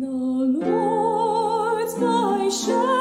The Lord's my shepherd,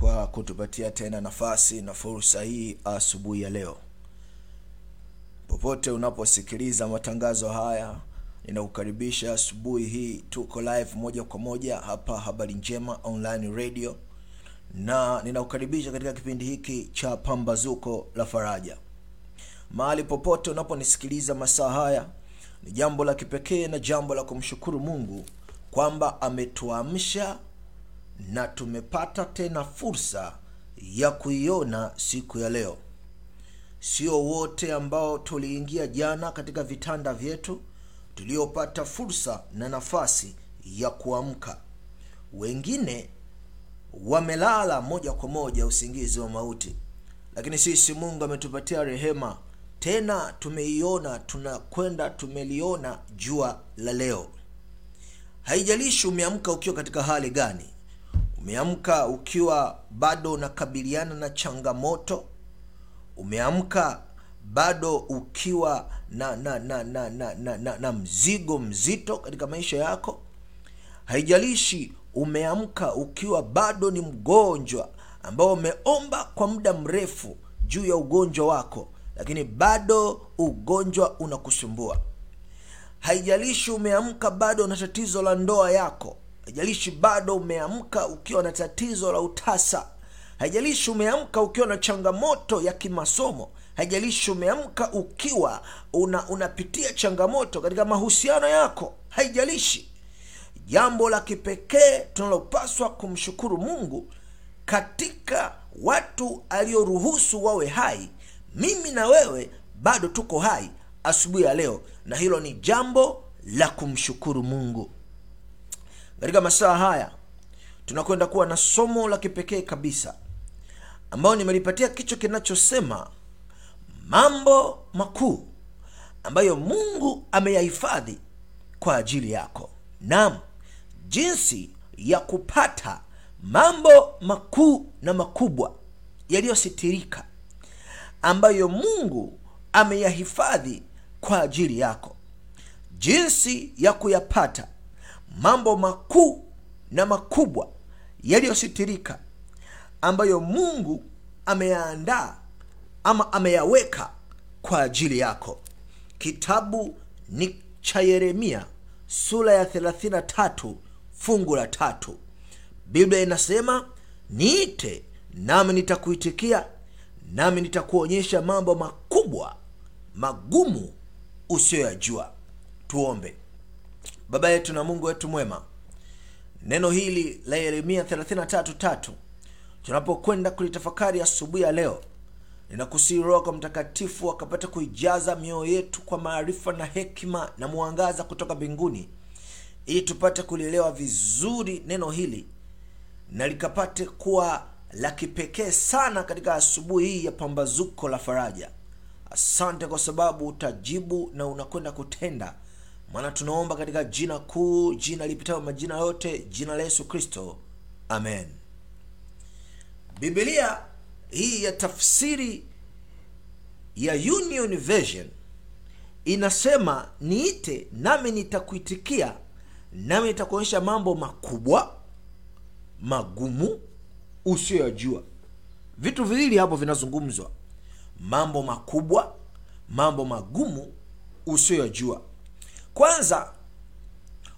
kwa kutupatia tena nafasi na fursa hii asubuhi ya leo. Popote unaposikiliza matangazo haya ninakukaribisha asubuhi hii tuko live moja kwa moja hapa habari njema online radio na ninakukaribisha katika kipindi hiki cha pambazuko la faraja. Mahali popote unaponisikiliza masaa haya ni jambo la kipekee na jambo la kumshukuru mungu kwamba ametuamsha na tumepata tena fursa ya kuiona siku ya leo. Sio wote ambao tuliingia jana katika vitanda vyetu tuliopata fursa na nafasi ya kuamka. Wengine wamelala moja kwa moja usingizi wa mauti. Lakini sisi mungu ametupatia rehema. Tena tumeiona tunakwenda tumeliona jua la leo. Haijalishi umeamka ukiwa katika hali gani umeamka ukiwa bado unakabiliana na changamoto? Umeamka bado ukiwa na na na na, na, na, na, na mzigo mzito katika maisha yako? Haijalishi umeamka ukiwa bado ni mgonjwa ambao umeomba kwa muda mrefu juu ya ugonjwa wako lakini bado ugonjwa unakusumbua. Haijalishi umeamka bado na tatizo la ndoa yako haijalishi bado umeamka ukiwa na tatizo la utasa. Haijalishi umeamka ukiwa na changamoto ya kimasomo. Haijalishi umeamka ukiwa una unapitia changamoto katika mahusiano yako. Haijalishi. Jambo la kipekee tunalopaswa kumshukuru mungu katika watu alioruhusu wawe hai mimi na wewe bado tuko hai asubuhi ya leo. Na hilo ni jambo la kumshukuru mungu katika masaa haya tunakwenda kuwa na somo la kipekee kabisa ambayo nimelipatia kichwa kinachosema mambo makuu ambayo mungu ameyahifadhi kwa ajili yako. Nam jinsi ya kupata mambo makuu na makubwa yaliyositirika ambayo mungu ameyahifadhi kwa ajili yako. Jinsi ya kuyapata mambo makuu na makubwa yaliyositirika ambayo mungu ameyaandaa ama ameyaweka kwa ajili yako. Kitabu ni cha yeremia sura ya 33 fungu la tatu. Biblia inasema niite nami nitakuitikia nami nitakuonyesha mambo makubwa magumu usiyoyajua. Tuombe baba yetu na mungu wetu mwema. Neno hili la yeremia 333 tunapokwenda kulitafakari asubuhi ya leo ninakusii roho kwa mtakatifu akapata kuijaza mioyo yetu kwa maarifa na hekima na mwangaza kutoka mbinguni ili tupate kulielewa vizuri neno hili na likapate kuwa la kipekee sana katika asubuhi hii ya pambazuko la faraja. Asante kwa sababu utajibu na unakwenda kutenda maana tunaomba katika jina kuu jina lipitayo majina yote jina la yesu kristo. Amen. Bibilia hii ya tafsiri ya union version inasema niite nami nitakuitikia nami nitakuonyesha mambo makubwa magumu usiyoyajua. Vitu viwili hapo vinazungumzwa. Mambo makubwa mambo magumu usiyoyajua kwanza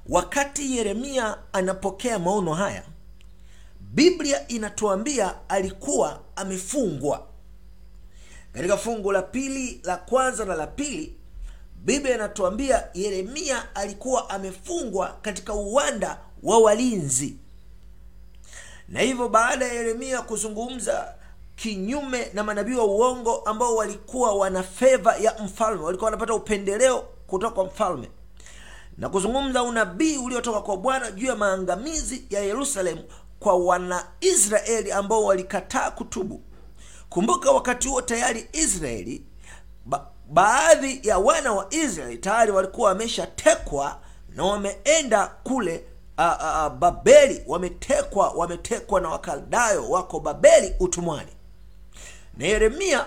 wakati yeremia anapokea maono haya biblia inatuambia alikuwa amefungwa. Katika fungu la pili la kwanza na la pili biblia inatuambia yeremia alikuwa amefungwa katika uwanda wa walinzi. Na hivyo baada ya yeremia kuzungumza kinyume na manabii wa uongo ambao walikuwa wana feva ya mfalme walikuwa wanapata upendeleo kutoka kwa mfalme na kuzungumza unabii uliotoka kwa bwana juu ya maangamizi ya yerusalemu kwa wanaisraeli ambao walikataa kutubu. Kumbuka wakati huo tayari israeli ba- baadhi ya wana wa israeli tayari walikuwa wameshatekwa na wameenda kule a, a, a, babeli. Wametekwa wametekwa na wakaldayo wako babeli utumwani. Na yeremia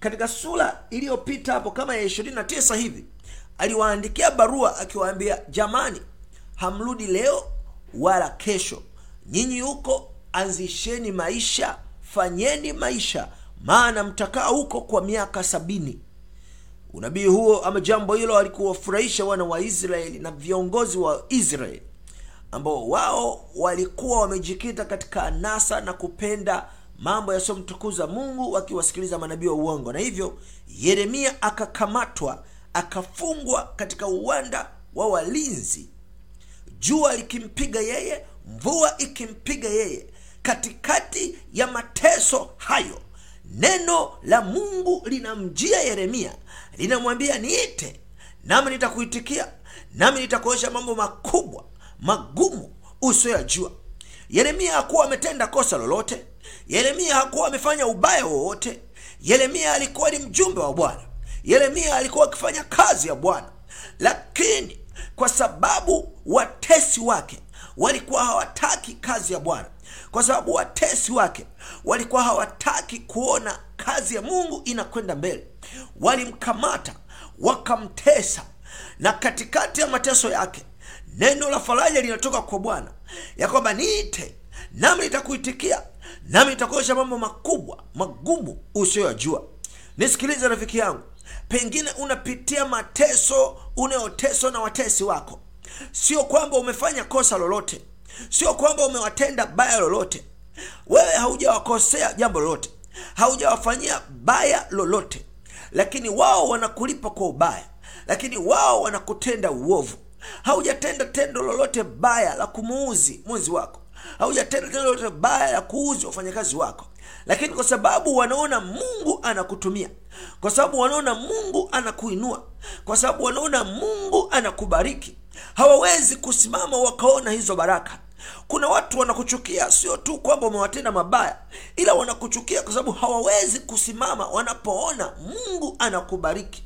katika sura iliyopita hapo kama ya 29 hivi aliwaandikia barua akiwaambia jamani hamrudi leo wala kesho. Nyinyi huko anzisheni maisha fanyeni maisha maana mtakaa huko kwa miaka sabini. Unabii huo ama jambo hilo alikuwafurahisha wana wa israeli na viongozi wa israeli ambao wao walikuwa wamejikita katika anasa na kupenda mambo yasiyomtukuza mungu wakiwasikiliza manabii wa uongo. Na hivyo yeremia akakamatwa akafungwa katika uwanda wa walinzi. Jua likimpiga yeye mvua ikimpiga yeye. Katikati ya mateso hayo neno la mungu linamjia yeremia linamwambia niite nami nitakuitikia nami nitakuonyesha mambo makubwa magumu usiyoyajua. Yeremia hakuwa ametenda kosa lolote. Yeremia hakuwa amefanya ubaya wowote. Yeremia alikuwa ni mjumbe wa bwana yeremia alikuwa akifanya kazi ya bwana. Lakini kwa sababu watesi wake walikuwa hawataki kazi ya bwana. Kwa sababu watesi wake walikuwa hawataki kuona kazi ya mungu inakwenda mbele. Walimkamata wakamtesa. Na katikati ya mateso yake neno la faraja linatoka kwa bwana. Ya kwamba niite nami nitakuitikia nami nitakuonyesha mambo makubwa magumu usiyoyajua. Nisikilize rafiki yangu pengine unapitia mateso unayoteswa na watesi wako. Sio kwamba umefanya kosa lolote. Sio kwamba umewatenda baya lolote. Wewe haujawakosea jambo lolote. Haujawafanyia baya lolote. Lakini wao wanakulipa kwa ubaya. Lakini wao wanakutenda uovu. Haujatenda tendo lolote baya la kumuuzi mwenzi wako haujatenda tendo lolote baya la kuuzi wafanyakazi wako. Lakini kwa sababu wanaona mungu anakutumia kwa sababu wanaona mungu anakuinua kwa sababu wanaona mungu anakubariki hawawezi kusimama wakaona hizo baraka. Kuna watu wanakuchukia sio tu kwamba umewatenda mabaya ila wanakuchukia kwa sababu hawawezi kusimama wanapoona mungu anakubariki.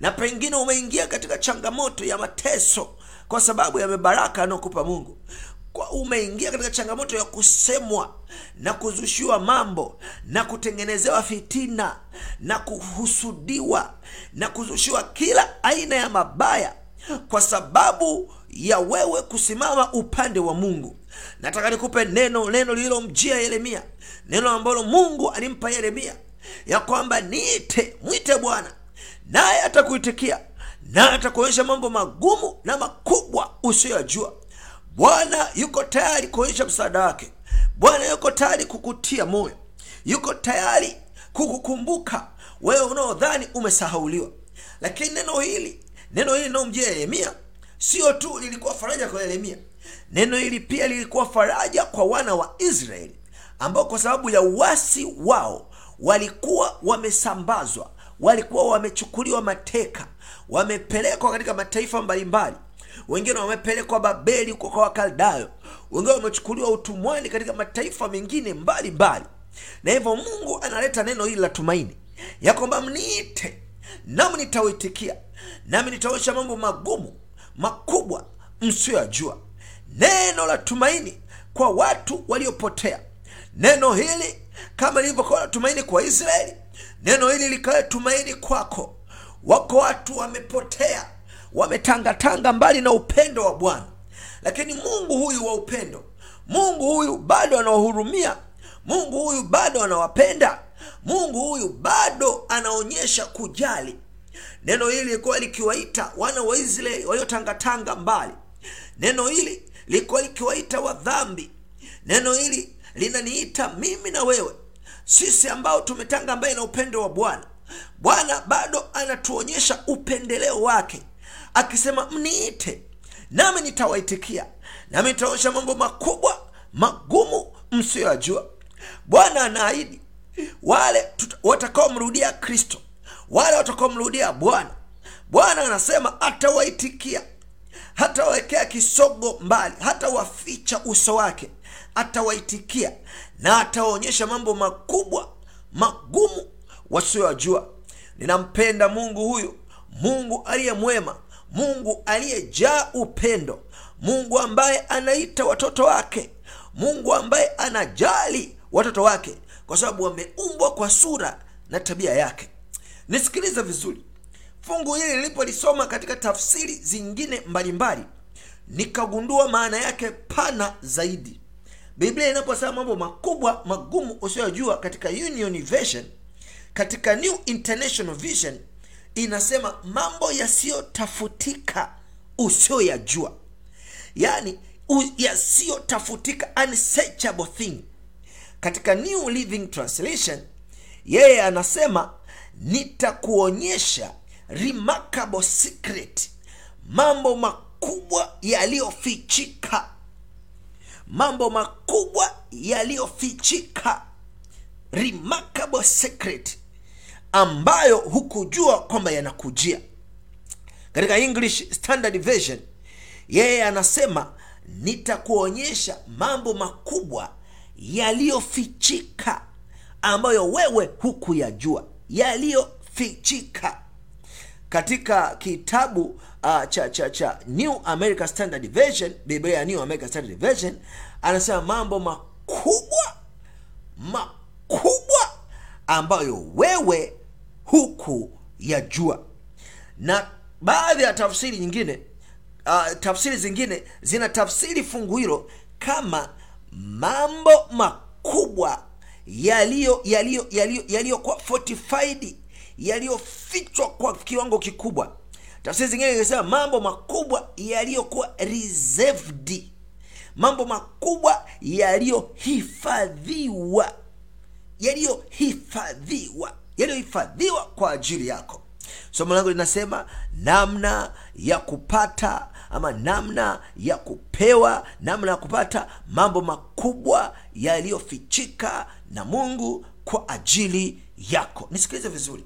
Na pengine umeingia katika changamoto ya mateso kwa sababu ya mibaraka anayokupa mungu kwa umeingia katika changamoto ya kusemwa na kuzushiwa mambo na kutengenezewa fitina na kuhusudiwa na kuzushiwa kila aina ya mabaya kwa sababu ya wewe kusimama upande wa mungu. Nataka nikupe neno neno lililomjia yeremia neno ambalo mungu alimpa yeremia ya kwamba niite mwite bwana naye atakuitikia naye atakuonyesha mambo magumu na makubwa usiyoyajua bwana yuko tayari kuonyesha msaada wake. Bwana yuko tayari kukutia moyo. Yuko tayari kukukumbuka wewe unaodhani umesahauliwa. Lakini neno hili neno hili linalomjia yeremia sio tu lilikuwa faraja kwa yeremia. Neno hili pia lilikuwa faraja kwa wana wa israeli ambao kwa sababu ya uasi wao walikuwa wamesambazwa walikuwa wamechukuliwa mateka wamepelekwa katika mataifa mbalimbali wengine wamepelekwa babeli kwa wakaldayo. Wengine wamechukuliwa utumwani katika mataifa mengine mbalimbali. Na hivyo mungu analeta neno hili la tumaini. Ya kwamba mniite nami nitawitikia nami nitaonyesha mambo magumu makubwa msiyoyajua. Neno la tumaini kwa watu waliopotea. Neno hili kama lilivyokuwa la tumaini kwa israeli neno hili likawe tumaini kwako. Wako watu wamepotea wametangatanga mbali na upendo wa bwana. Lakini mungu huyu wa upendo mungu huyu bado anawahurumia mungu huyu bado anawapenda mungu huyu bado anaonyesha kujali. Neno hili lilikuwa likiwaita wana wa israeli waliotangatanga mbali. Neno hili lilikuwa likiwaita wadhambi neno hili linaniita mimi na wewe sisi ambao tumetanga mbali na upendo wa bwana. Bwana bado anatuonyesha upendeleo wake akisema mniite nami nitawaitikia nami nitaonyesha mambo makubwa magumu msiyoyajua bwana anaahidi wale watakaomrudia kristo wale watakaomrudia bwana bwana anasema atawaitikia hatawawekea kisogo mbali hata waficha uso wake atawaitikia na atawaonyesha mambo makubwa magumu wasiyoyajua. ninampenda mungu huyu mungu aliye mwema mungu aliyejaa upendo. Mungu ambaye anaita watoto wake. Mungu ambaye anajali watoto wake. Kwa sababu wameumbwa kwa sura na tabia yake. Nisikilize vizuri. Fungu hili nilipolisoma katika tafsiri zingine mbalimbali nikagundua maana yake pana zaidi. Biblia inaposema mambo makubwa magumu usiyojua katika union version katika new international vision inasema mambo yasiyotafutika usiyoyajua yaani yasiyotafutika unsearchable thing. Katika new living translation yeye anasema nitakuonyesha remarkable secret mambo makubwa yaliyofichika. Mambo makubwa yaliyofichika. Remarkable secret ambayo hukujua kwamba yanakujia. Katika english standard version yeye anasema nitakuonyesha mambo makubwa yaliyofichika ambayo wewe hukuyajua. Yaliyofichika. Katika kitabu uh, cha cha cha new america standard version biblia ya new america standard version anasema mambo makubwa makubwa ambayo wewe huku ya jua. na baadhi ya tafsiri nyingine uh, tafsiri zingine zina tafsiri fungu hilo kama mambo makubwa yaliyo yaliyo yaliyo yaliyokuwa fortified yaliyofichwa kwa kiwango kikubwa tafsiri zingine zinasema mambo makubwa yaliyokuwa reserved mambo makubwa yaliyohifadhiwa yaliyohifadhiwa yaliyohifadhiwa kwa ajili yako. Somo langu linasema namna ya kupata ama namna ya kupewa namna ya kupata mambo makubwa yaliyofichika na mungu kwa ajili yako. Nisikilize vizuri.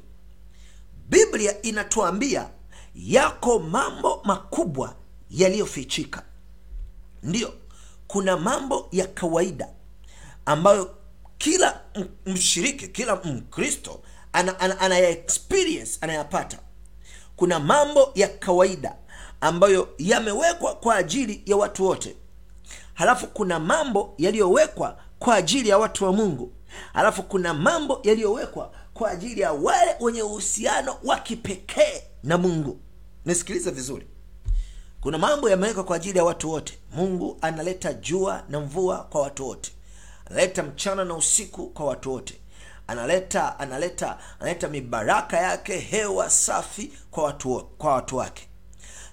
Biblia inatuambia yako mambo makubwa yaliyofichika. Ndiyo kuna mambo ya kawaida ambayo kila mshiriki kila mkristo ana, ana, experience anayapata. Kuna mambo ya kawaida ambayo yamewekwa kwa ajili ya watu wote. Halafu kuna mambo yaliyowekwa kwa ajili ya watu wa mungu. Halafu kuna mambo yaliyowekwa kwa ajili ya wale wenye uhusiano wa kipekee na mungu. Nisikilize vizuri. Kuna mambo yamewekwa kwa ajili ya watu wote. Mungu analeta jua na mvua kwa watu wote. Analeta mchana na usiku kwa watu wote analeta analeta analeta mibaraka yake hewa safi kwa watu, kwa watu wake.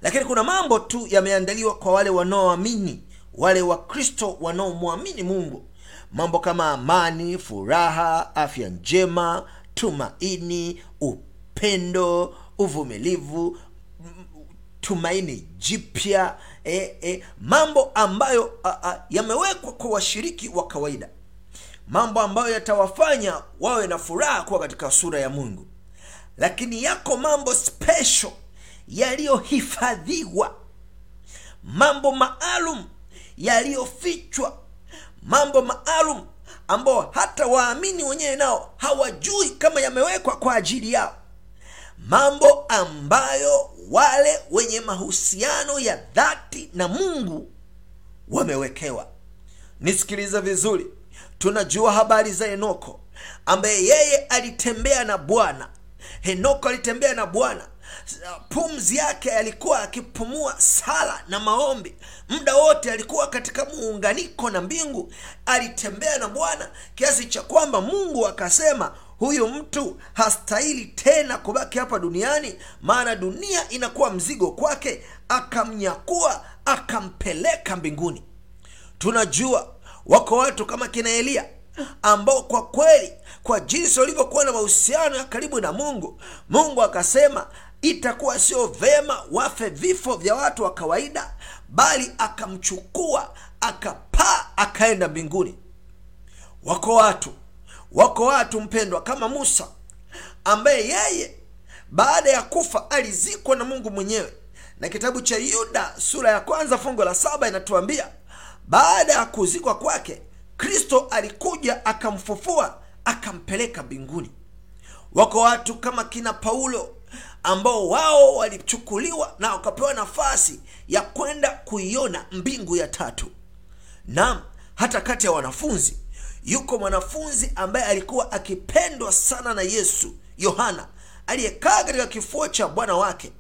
Lakini kuna mambo tu yameandaliwa kwa wale wanaoamini wale wakristo wanaomwamini mungu. Mambo kama amani furaha afya njema tumaini upendo uvumilivu tumaini jipya e, e, mambo ambayo yamewekwa kwa washiriki wa kawaida mambo ambayo yatawafanya wawe na furaha kuwa katika sura ya mungu. Lakini yako mambo special yaliyohifadhiwa mambo maalum yaliyofichwa mambo maalum ambao hata waamini wenyewe nao hawajui kama yamewekwa kwa ajili yao. Mambo ambayo wale wenye mahusiano ya dhati na mungu wamewekewa. Nisikilize vizuri tunajua habari za henoko ambaye yeye alitembea na bwana. Henoko alitembea na bwana. Pumzi yake alikuwa akipumua sala na maombi. Muda wote alikuwa katika muunganiko na mbingu. Alitembea na bwana kiasi cha kwamba mungu akasema huyu mtu hastahili tena kubaki hapa duniani maana dunia inakuwa mzigo kwake. Akamnyakua akampeleka mbinguni. Tunajua wako watu kama kina eliya ambao kwa kweli kwa jinsi walivyokuwa na mahusiano ya karibu na mungu mungu akasema itakuwa sio vema wafe vifo vya watu wa kawaida bali akamchukua akapaa akaenda mbinguni. Wako watu wako watu mpendwa kama musa ambaye yeye baada ya kufa alizikwa na mungu mwenyewe. Na kitabu cha yuda sura ya kwanza fungu la saba inatuambia baada ya kuzikwa kwake kristo alikuja akamfufua akampeleka mbinguni. Wako watu kama kina paulo ambao wao walichukuliwa na wakapewa nafasi ya kwenda kuiona mbingu ya tatu. Naam hata kati ya wanafunzi yuko mwanafunzi ambaye alikuwa akipendwa sana na yesu yohana aliyekaa katika kifuo cha bwana wake.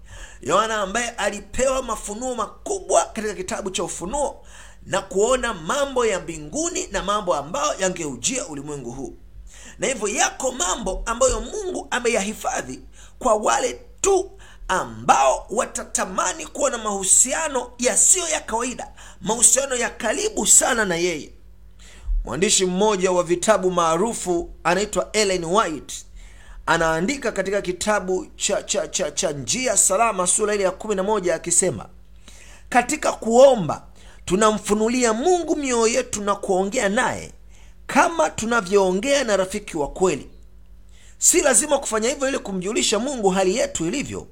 Yohana ambaye alipewa mafunuo makubwa katika kitabu cha ufunuo na kuona mambo ya mbinguni na mambo ambayo yangeujia ulimwengu huu. Na hivyo yako mambo ambayo mungu ameyahifadhi kwa wale tu ambao watatamani kuwa na mahusiano yasiyo ya kawaida mahusiano ya karibu sana na yeye. Mwandishi mmoja wa vitabu maarufu anaitwa ellen white anaandika katika kitabu cha cha cha, cha njia salama sura ile ya 11 akisema katika kuomba tunamfunulia mungu mioyo yetu na kuongea naye kama tunavyoongea na rafiki wa kweli. Si lazima kufanya hivyo ili kumjulisha mungu hali yetu ilivyo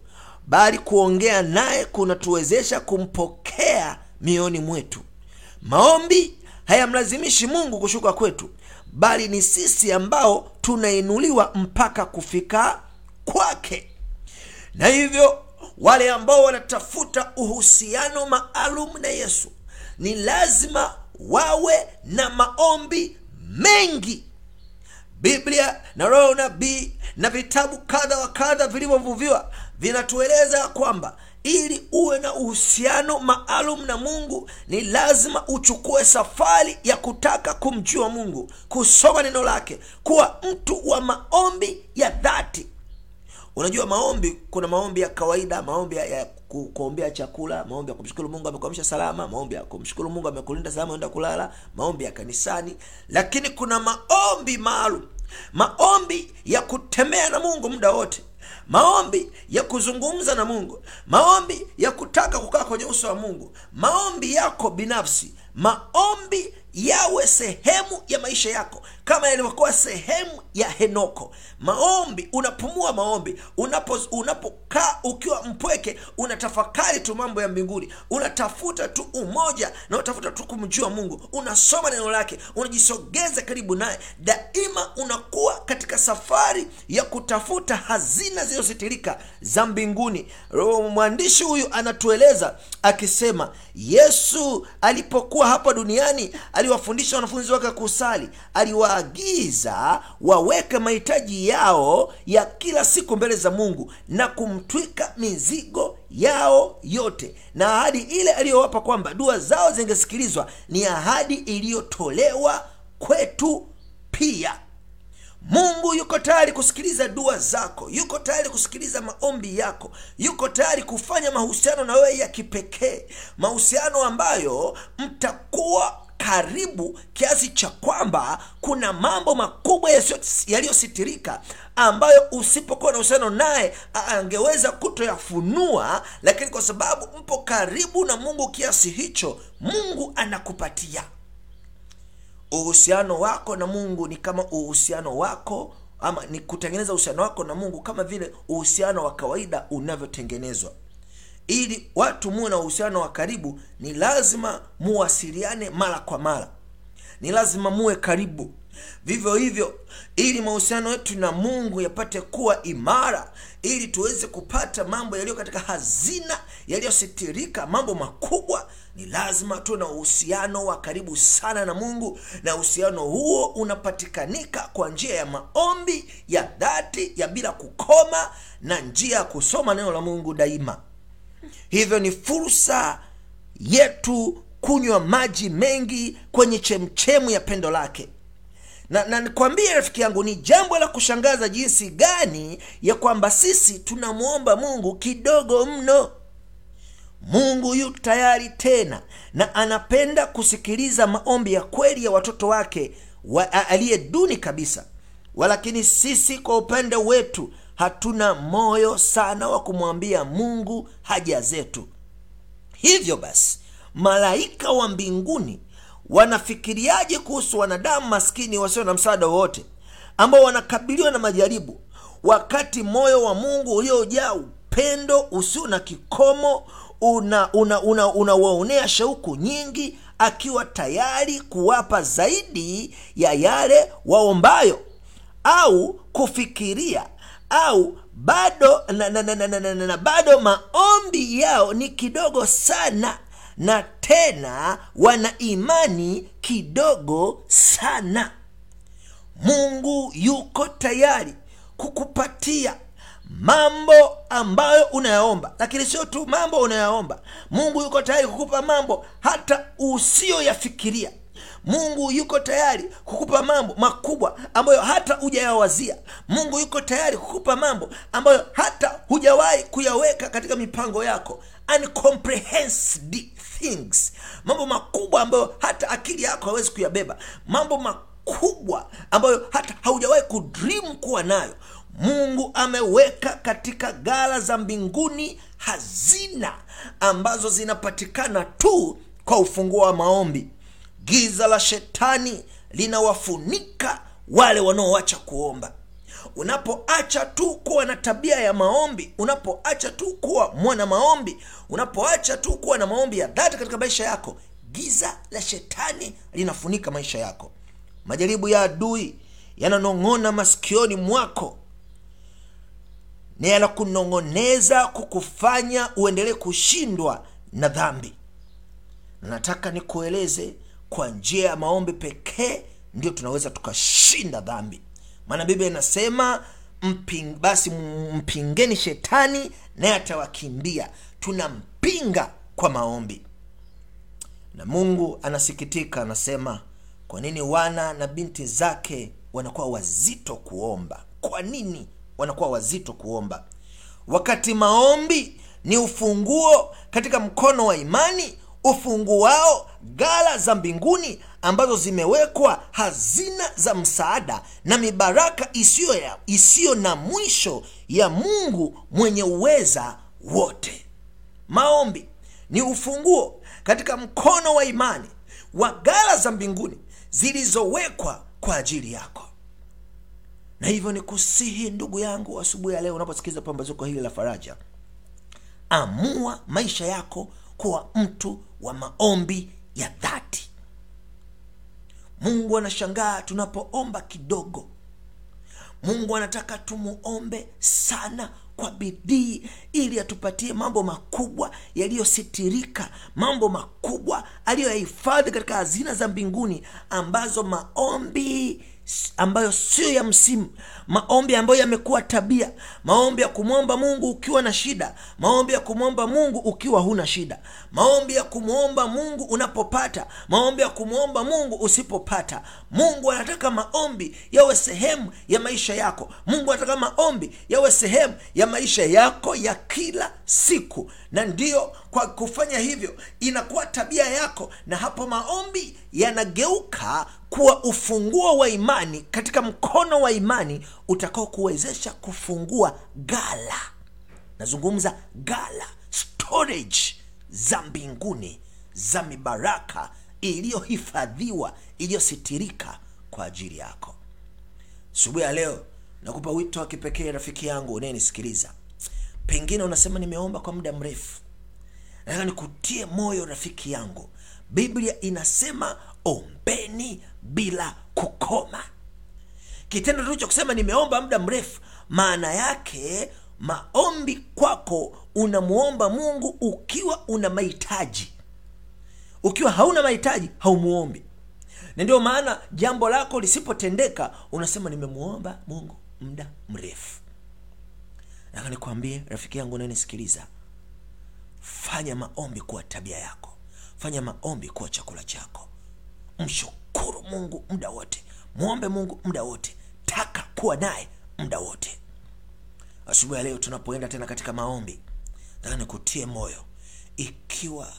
bali kuongea naye kunatuwezesha kumpokea mioyoni mwetu. Maombi hayamlazimishi mungu kushuka kwetu bali ni sisi ambao tunainuliwa mpaka kufika kwake. Na hivyo wale ambao wanatafuta uhusiano maalum na yesu ni lazima wawe na maombi mengi. Biblia na roho nabii na vitabu kadha wa kadha vilivyovuviwa vinatueleza kwamba ili uwe na uhusiano maalum na mungu ni lazima uchukue safari ya kutaka kumjua mungu kusoma neno lake kuwa mtu wa maombi ya dhati. Unajua maombi kuna maombi ya kawaida maombi ya, kuombea chakula maombi ya kumshukuru mungu amekuamsha salama maombi ya kumshukuru mungu amekulinda salama unaenda kulala maombi ya kanisani. Lakini kuna maombi maalum. Maombi ya kutembea na mungu muda wote. Maombi ya kuzungumza na mungu. Maombi ya kutaka kukaa kwenye uso wa mungu. Maombi yako binafsi. Maombi yawe sehemu ya maisha yako kama yalivyokuwa sehemu ya henoko. Maombi unapumua maombi. Unapo unapokaa ukiwa mpweke unatafakari tu mambo ya mbinguni. Unatafuta tu umoja na unatafuta tu kumjua mungu. Unasoma neno lake. Unajisogeza karibu naye. Daima unakuwa katika safari ya kutafuta hazina zilizositirika za mbinguni. Mwandishi huyu anatueleza akisema yesu alipokuwa hapa duniani aliwafundisha wanafunzi wake kusali aliwaagiza waweke mahitaji yao ya kila siku mbele za mungu na kumtwika mizigo yao yote. Na ahadi ile aliyowapa kwamba dua zao zingesikilizwa ni ahadi iliyotolewa kwetu pia. Mungu yuko tayari kusikiliza dua zako yuko tayari kusikiliza maombi yako yuko tayari kufanya mahusiano na wewe ya kipekee mahusiano ambayo mtakuwa karibu kiasi cha kwamba kuna mambo makubwa yaliyositirika ambayo usipokuwa na uhusiano naye angeweza kutoyafunua lakini kwa sababu mpo karibu na mungu kiasi hicho mungu anakupatia. Uhusiano wako na mungu ni kama uhusiano wako ama ni kutengeneza uhusiano wako na mungu kama vile uhusiano wa kawaida unavyotengenezwa ili watu muwe na uhusiano wa karibu ni lazima muwasiliane mara kwa mara. Ni lazima muwe karibu. Vivyo hivyo ili mahusiano yetu na mungu yapate kuwa imara ili tuweze kupata mambo yaliyo katika hazina yaliyositirika mambo makubwa ni lazima tuwe na uhusiano wa karibu sana na mungu na uhusiano huo unapatikanika kwa njia ya maombi ya dhati ya bila kukoma na njia ya kusoma neno la mungu daima hivyo ni fursa yetu kunywa maji mengi kwenye chemchemu ya pendo lake. Na, na nikwambie rafiki yangu ni jambo la kushangaza jinsi gani ya kwamba sisi tunamwomba mungu kidogo mno. Mungu yu tayari tena na anapenda kusikiliza maombi ya kweli ya watoto wake wa, aliye duni kabisa. Walakini sisi kwa upande wetu hatuna moyo sana wa kumwambia mungu haja zetu. Hivyo basi malaika wa mbinguni wanafikiriaje kuhusu wanadamu maskini wasio na msaada wowote ambao wanakabiliwa na majaribu wakati moyo wa mungu uliojaa upendo usio na kikomo unawaonea una, una, una shauku nyingi akiwa tayari kuwapa zaidi ya yale waombayo au kufikiria au bado na, na, na, na, na, na, na, bado maombi yao ni kidogo sana na tena wana imani kidogo sana. Mungu yuko tayari kukupatia mambo ambayo unayaomba lakini sio tu mambo unayaomba. Mungu yuko tayari kukupa mambo hata usiyoyafikiria mungu yuko tayari kukupa mambo makubwa ambayo hata hujayawazia. Mungu yuko tayari kukupa mambo ambayo hata hujawahi kuyaweka katika mipango yako. Uncomprehended things. Mambo makubwa ambayo hata akili yako hawezi kuyabeba. Mambo makubwa ambayo hata haujawahi kudream kuwa nayo. Mungu ameweka katika gala za mbinguni hazina ambazo zinapatikana tu kwa ufunguo wa maombi giza la shetani linawafunika wale wanaoacha kuomba. Unapoacha tu kuwa na tabia ya maombi unapoacha tu kuwa mwana maombi unapoacha tu kuwa na maombi ya dhati katika maisha yako giza la shetani linafunika maisha yako. Majaribu ya adui yananong'ona masikioni mwako. Na yanakunong'oneza kukufanya uendelee kushindwa na dhambi. Na nataka nikueleze kwa njia ya maombi pekee ndio tunaweza tukashinda dhambi. Maana biblia inasema mping, basi mpingeni shetani naye atawakimbia. Tunampinga kwa maombi. Na mungu anasikitika anasema kwa nini wana na binti zake wanakuwa wazito kuomba? Kwa nini wanakuwa wazito kuomba? Wakati maombi ni ufunguo katika mkono wa imani ufunguao gala za mbinguni ambazo zimewekwa hazina za msaada na mibaraka isiyo isiyo na mwisho ya mungu mwenye uweza wote. Maombi ni ufunguo katika mkono wa imani wa ghala za mbinguni zilizowekwa kwa ajili yako. Na hivyo ni kusihi ndugu yangu asubuhi ya leo unaposikiliza pambazuko hili la faraja amua maisha yako kuwa mtu wa maombi ya dhati. Mungu anashangaa tunapoomba kidogo. Mungu anataka tumuombe sana kwa bidii ili atupatie mambo makubwa yaliyositirika mambo makubwa aliyoyahifadhi katika hazina za mbinguni ambazo maombi ambayo sio ya msimu. Maombi ambayo yamekuwa tabia. Maombi ya kumwomba mungu ukiwa na shida. Maombi ya kumwomba mungu ukiwa huna shida. Maombi ya kumwomba mungu unapopata. Maombi ya kumwomba mungu usipopata. Mungu anataka maombi yawe sehemu ya maisha yako. Mungu anataka maombi yawe sehemu ya maisha yako ya kila siku. Na ndiyo kwa kufanya hivyo inakuwa tabia yako na hapo maombi yanageuka kuwa ufunguo wa imani. Katika mkono wa imani utakao kuwezesha kufungua gala. Nazungumza gala storage za mbinguni za mibaraka iliyohifadhiwa iliyositirika kwa ajili yako. Subuhi ya leo nakupa wito wa kipekee rafiki yangu unayenisikiliza. Pengine unasema nimeomba kwa muda mrefu nataka nikutie moyo rafiki yangu. Biblia inasema ombeni bila kukoma. Kitendo tu cha kusema nimeomba muda mrefu maana yake maombi kwako unamwomba mungu ukiwa una mahitaji. Ukiwa hauna mahitaji haumuombi. Na ndio maana jambo lako lisipotendeka unasema nimemwomba mungu muda mrefu. Nataka nikwambie rafiki yangu unayenisikiliza fanya maombi kuwa tabia yako. Fanya maombi kuwa chakula chako. Mshukuru mungu muda wote. Mwombe mungu muda wote. Taka kuwa naye muda wote. Asubuhi ya leo tunapoenda tena katika maombi nataka nikutie moyo. Ikiwa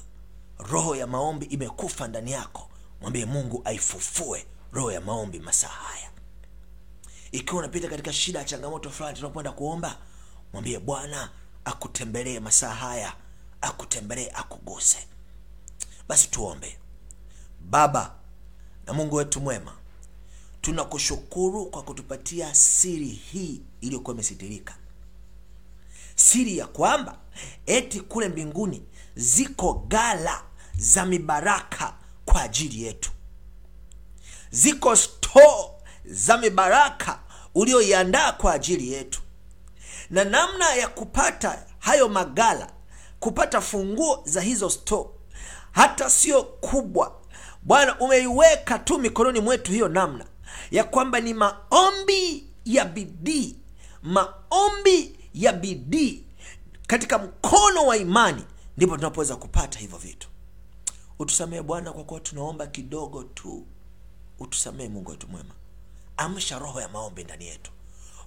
roho ya maombi imekufa ndani yako mwambie mungu aifufue roho ya maombi masaa haya. Ikiwa unapita katika shida ya changamoto fulani tunapoenda kuomba mwambie bwana akutembelee masaa haya akutembelee akuguse. Basi tuombe. Baba na mungu wetu mwema tunakushukuru kwa kutupatia siri hii iliyokuwa imesitirika. Siri ya kwamba eti kule mbinguni ziko gala za mibaraka kwa ajili yetu. Ziko store za mibaraka ulioiandaa kwa ajili yetu. Na namna ya kupata hayo magala kupata funguo za hizo store, hata sio kubwa. Bwana umeiweka tu mikononi mwetu hiyo namna ya kwamba ni maombi ya bidii maombi ya bidii. Katika mkono wa imani ndipo tunapoweza kupata hivyo vitu. Utusamehe bwana kwa kuwa tunaomba kidogo tu. Utusamehe mungu wetu mwema. Amsha roho ya maombi ndani yetu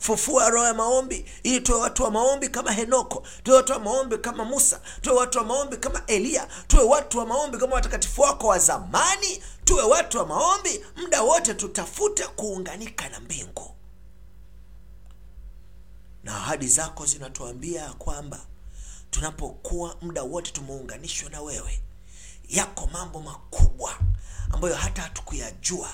fufua roho ya maombi ili tuwe watu wa maombi kama henoko tuwe watu wa maombi kama musa tuwe watu wa maombi kama eliya tuwe watu wa maombi kama watakatifu wako wa zamani tuwe watu wa maombi. Muda wote tutafute kuunganika na mbingu. Na ahadi zako zinatuambia kwamba tunapokuwa muda wote tumeunganishwa na wewe yako mambo makubwa ambayo hata hatukuyajua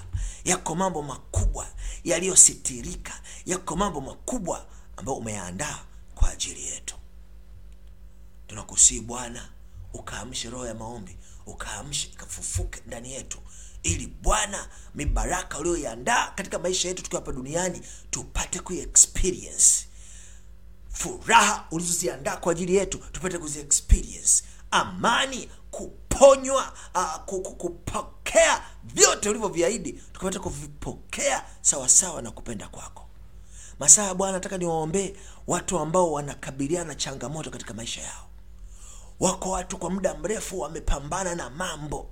yako mambo makubwa yaliyositirika yako mambo makubwa ambayo umeyaandaa kwa ajili yetu. Tunakusii bwana ukaamshe roho ya maombi ukaamshe ikafufuke ndani yetu ili bwana mibaraka ulioiandaa katika maisha yetu tukiwa hapa duniani tupate kuiexperience. Furaha ulizoziandaa kwa ajili yetu tupate kuziexperience. Amani kuponywa uh, kupokea vyote ulivyoviahidi tukapata kuvipokea sawasawa na kupenda kwako. Masaa bwana nataka niwaombee watu ambao wanakabiliana na changamoto katika maisha yao. Wako watu kwa muda mrefu wamepambana na mambo.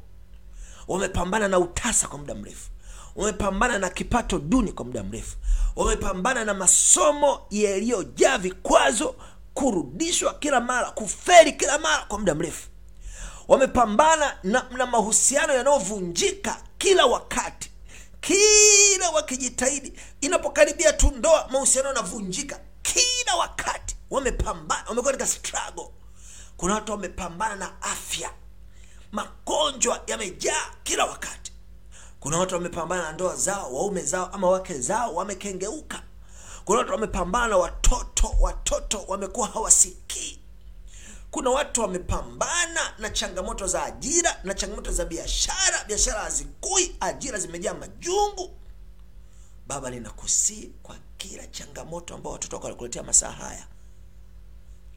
Wamepambana na utasa kwa muda mrefu. Wamepambana na kipato duni kwa muda mrefu. Wamepambana na masomo yaliyojaa vikwazo kurudishwa kila mara kuferi kila mara kwa muda mrefu wamepambana na, na mahusiano yanayovunjika kila wakati. Kila wakijitahidi inapokaribia tu ndoa mahusiano yanavunjika kila wakati. Wamepambana wamekuwa katika struggle. Kuna watu wamepambana na afya. Magonjwa yamejaa kila wakati. Kuna watu wamepambana na ndoa zao waume zao ama wake zao wamekengeuka. Kuna watu wamepambana na watoto watoto wamekuwa hawasikii kuna watu wamepambana na changamoto za ajira na changamoto za biashara. Biashara hazikui ajira zimejaa majungu. Baba ninakusii kwa kila changamoto ambao watoto wako walikuletea masaa haya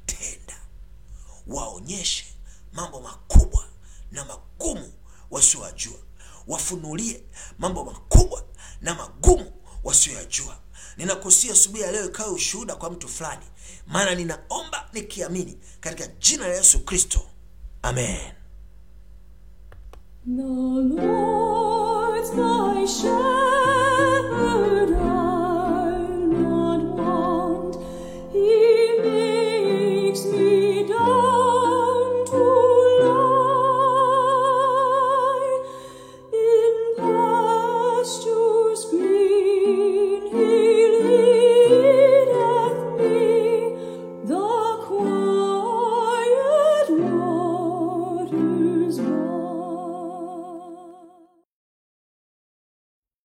tenda waonyeshe mambo makubwa na magumu wasiowajua wafunulie mambo makubwa na magumu wasioyajua ninakusia asubuhi ya leo ikawe ushuhuda kwa mtu fulani maana ninaomba nikiamini katika jina la yesu kristo amen The shepherd.